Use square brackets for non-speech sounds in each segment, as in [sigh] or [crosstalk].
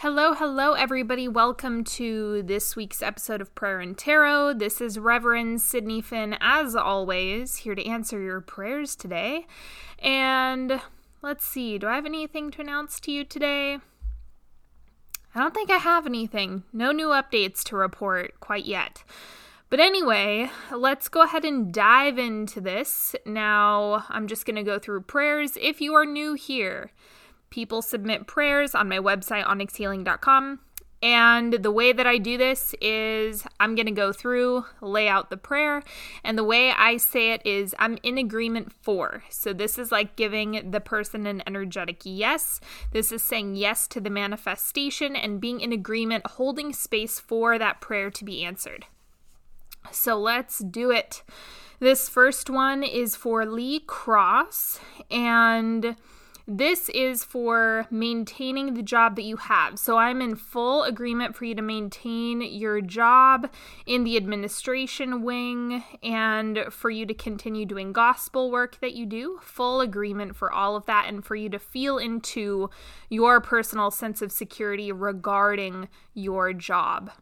Hello, hello, everybody. Welcome to this week's episode of Prayer and Tarot. This is Reverend Sydney Finn, as always, here to answer your prayers today. And let's see, do I have anything to announce to you today? I don't think I have anything. No new updates to report quite yet. But anyway, let's go ahead and dive into this. Now, I'm just going to go through prayers. If you are new here, people submit prayers on my website, onyxhealing.com. And the way that I do this is I'm going to go through, lay out the prayer, and the way I say it is I'm in agreement for. So this is like giving the person an energetic yes. This is saying yes to the manifestation and being in agreement, holding space for that prayer to be answered. So let's do it. This first one is for Lee Cross, and this is for maintaining the job that you have. So I'm in full agreement for you to maintain your job in the administration wing and for you to continue doing gospel work that you do. Full agreement for all of that and for you to feel into your personal sense of security regarding your job.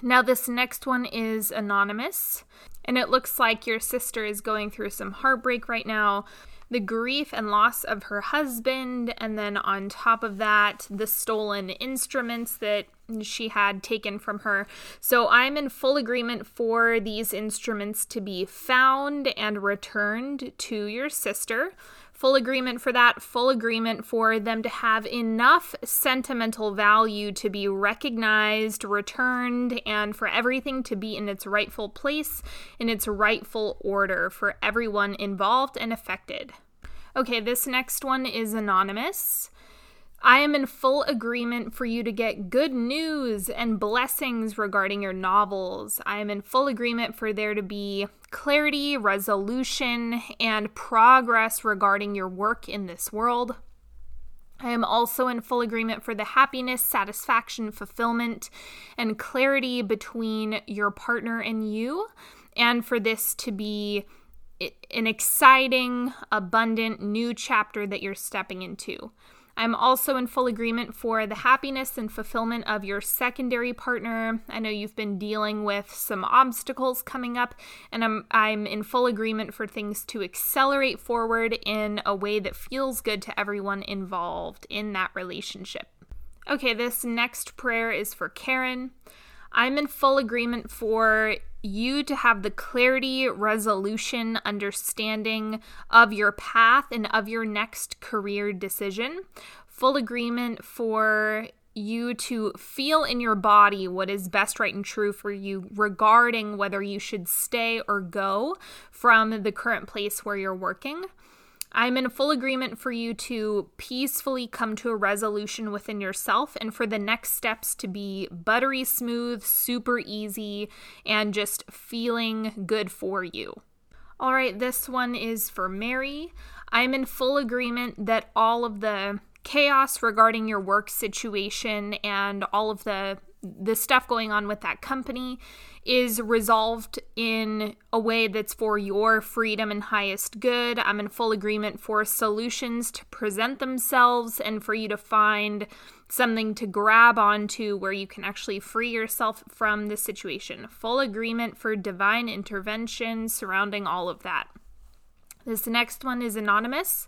Now, this next one is anonymous, and it looks like your sister is going through some heartbreak right now the grief and loss of her husband, and then on top of that, the stolen instruments that she had taken from her. So I'm in full agreement for these instruments to be found and returned to your sister. Full agreement for that, full agreement for them to have enough sentimental value to be recognized, returned, and for everything to be in its rightful place, in its rightful order for everyone involved and affected. Okay, this next one is anonymous. I am in full agreement for you to get good news and blessings regarding your novels. I am in full agreement for there to be clarity, resolution, and progress regarding your work in this world. I am also in full agreement for the happiness, satisfaction, fulfillment, and clarity between your partner and you, and for this to be an exciting, abundant new chapter that you're stepping into. I'm also in full agreement for the happiness and fulfillment of your secondary partner. I know you've been dealing with some obstacles coming up, and I'm, I'm in full agreement for things to accelerate forward in a way that feels good to everyone involved in that relationship. Okay, this next prayer is for Karen. I'm in full agreement for you to have the clarity, resolution, understanding of your path and of your next career decision. Full agreement for you to feel in your body what is best, right, and true for you regarding whether you should stay or go from the current place where you're working. I'm in full agreement for you to peacefully come to a resolution within yourself and for the next steps to be buttery smooth, super easy, and just feeling good for you. All right, this one is for Mary. I'm in full agreement that all of the chaos regarding your work situation and all of the the stuff going on with that company is resolved in a way that's for your freedom and highest good. I'm in full agreement for solutions to present themselves and for you to find something to grab onto where you can actually free yourself from the situation. Full agreement for divine intervention surrounding all of that. This next one is anonymous.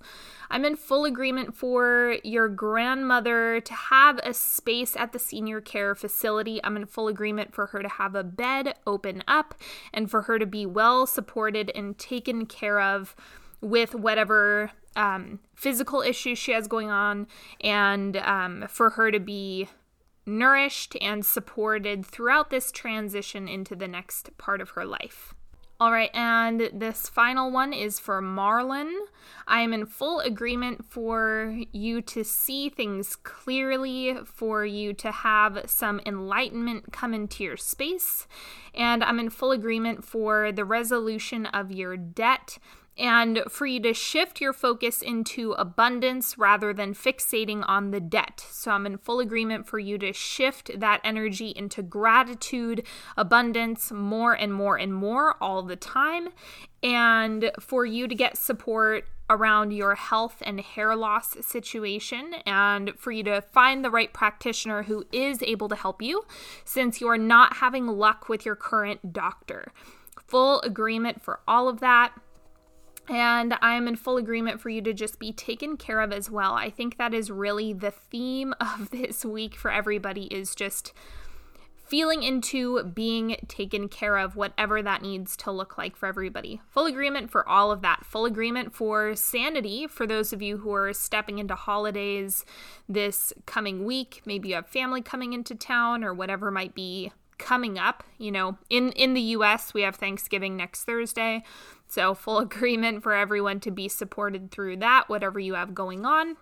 I'm in full agreement for your grandmother to have a space at the senior care facility. I'm in full agreement for her to have a bed open up and for her to be well supported and taken care of with whatever um, physical issues she has going on, and um, for her to be nourished and supported throughout this transition into the next part of her life. All right, and this final one is for Marlon. I am in full agreement for you to see things clearly, for you to have some enlightenment come into your space, and I'm in full agreement for the resolution of your debt and for you to shift your focus into abundance rather than fixating on the debt. So I'm in full agreement for you to shift that energy into gratitude, abundance, more and more and more all the time, and for you to get support around your health and hair loss situation and for you to find the right practitioner who is able to help you since you are not having luck with your current doctor. Full agreement for all of that. And I'm in full agreement for you to just be taken care of as well. I think that is really the theme [laughs] of this week for everybody is just feeling into being taken care of, whatever that needs to look like for everybody. Full agreement for all of that. Full agreement for sanity for those of you who are stepping into holidays this coming week. Maybe you have family coming into town or whatever might be coming up you know in in the US we have Thanksgiving next Thursday. So full [laughs] agreement for everyone to be supported through that whatever you have going on.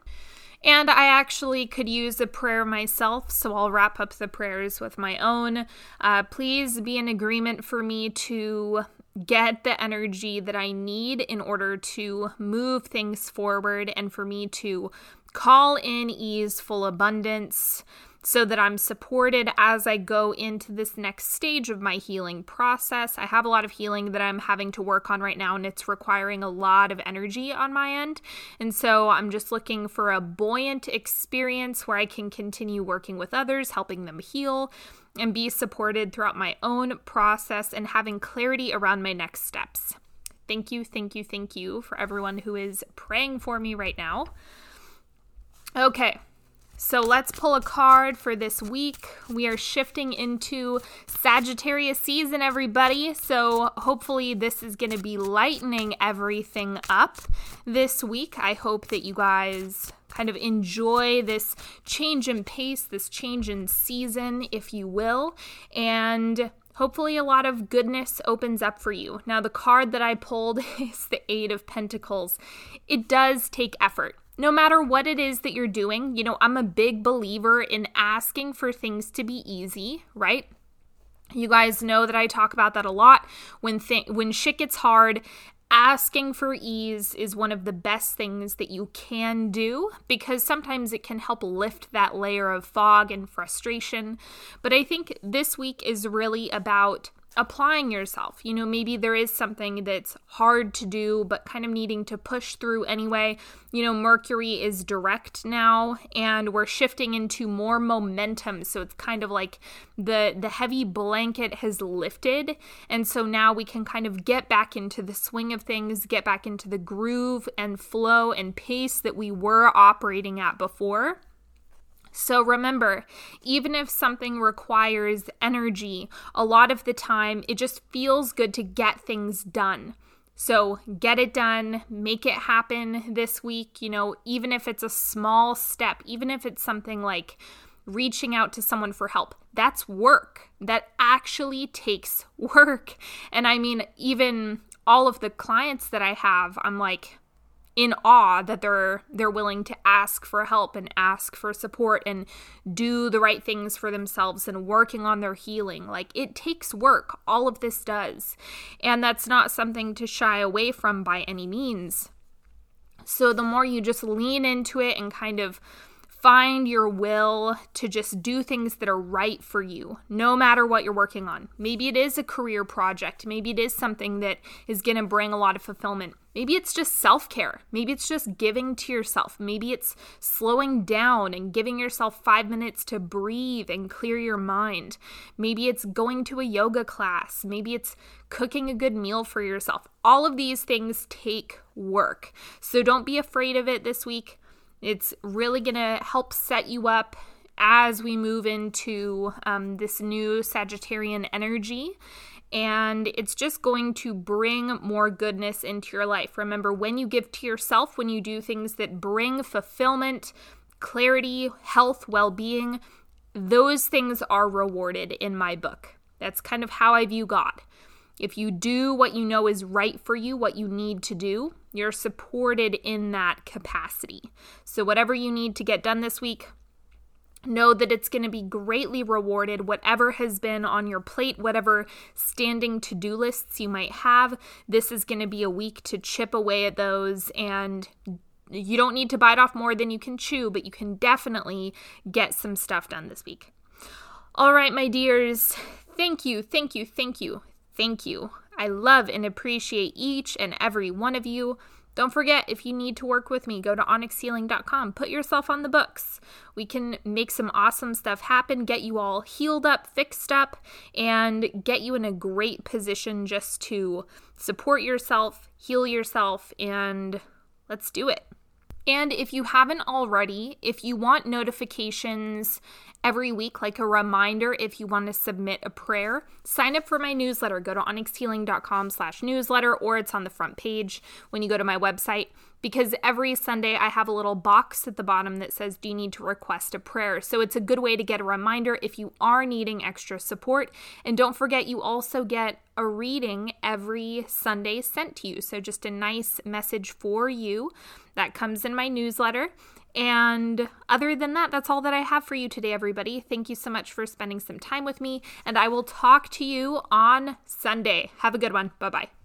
And I actually could use a prayer myself, so I'll wrap up the prayers with my own. Uh, please be in agreement for me to get the energy that I need in order to move things forward and for me to call in ease, full abundance so that I'm supported as I go into this next stage of my healing process. I have a lot of healing that I'm having to work on right now, and it's requiring a lot of energy on my end. And so I'm just looking for a buoyant experience where I can continue working with others, helping them heal. And be supported throughout my own process and having clarity around my next steps. Thank you, thank you, thank you for everyone who is praying for me right now. Okay, so let's pull a card for this week. We are shifting into Sagittarius season, everybody. So hopefully, this is going to be lightening everything up this week. I hope that you guys kind of enjoy this change in pace, this change in season, if you will. And hopefully a lot of goodness opens up for you. Now, the card that I pulled [laughs] is the Eight of Pentacles. It does take effort no matter what it is that you're doing, you know, I'm a big believer in asking for things to be easy, right? You guys know that I talk about that a lot. When th- when shit gets hard, asking for ease is one of the best things that you can do because sometimes it can help lift that layer of fog and frustration. But I think this week is really about applying yourself. You know, maybe there is something that's hard to do, but kind of needing to push through anyway. You know, Mercury is direct now, and we're shifting into more momentum. So it's kind of like the the heavy blanket has lifted, and so now we can kind of get back into the swing of things, get back into the groove and flow and pace that we were operating at before. So remember, even if something requires energy, a lot of the time it just feels good to get things done. So get it done, make it happen this week, you know, even if it's a small step, even if it's something like reaching out to someone for help. That's work. That actually takes [laughs] work. And I mean, even all of the clients that I have, I'm like, in awe that they're they're willing to ask for help and ask for support and do the right things for themselves and working on their healing. Like it takes work. All of this does. And that's not something to shy away from by any means. So the more you just lean into it and kind of find your will to just do things that are right for you, no matter what you're working on. Maybe it is a career project. Maybe it is something that is going to bring a lot of fulfillment. Maybe it's just self care. Maybe it's just giving to yourself. Maybe it's slowing down and giving yourself five minutes to breathe and clear your mind. Maybe it's going to a yoga class. Maybe it's cooking a good meal for yourself. All of these things take work. So don't be afraid of it this week. It's really going to help set you up as we move into um, this new Sagittarian energy. And it's just going to bring more goodness into your life. Remember, when you give to yourself, when you do things that bring fulfillment, clarity, health, well being, those things are rewarded in my book. That's kind of how I view God. If you do what you know is right for you, what you need to do, you're supported in that capacity. So, whatever you need to get done this week, know that it's going to be greatly rewarded. Whatever has been on your plate, whatever standing to do lists you might have, this is going to be a week to chip away at those and you don't need to bite off more than you can chew, but you can definitely get some stuff done this week. All right, my dears, thank you, thank you, thank you, thank you I love and appreciate each and every one of you. Don't forget, if you need to work with me, go to onyxhealing.com. Put yourself on the books. We can make some awesome stuff happen, get you all healed up, fixed up, and get you in a great position just to support yourself, heal yourself, and let's do it. And if you haven't already, if you want notifications every week, like a reminder if you want to submit a prayer, sign up for my newsletter. Go to onyxhealing.com slash newsletter, or it's on the front page when you go to my website because every Sunday I have a little box at the bottom that says, Do you need to request a prayer? So it's a good way to get a reminder if you are needing extra support. And don't forget, you also get a reading every Sunday sent to you. So just a nice message for you that comes in my newsletter. And other than that, that's all that I have for you today, everybody. Thank you so much for spending some time with me, and I will talk to you on Sunday. Have a good one. Bye bye.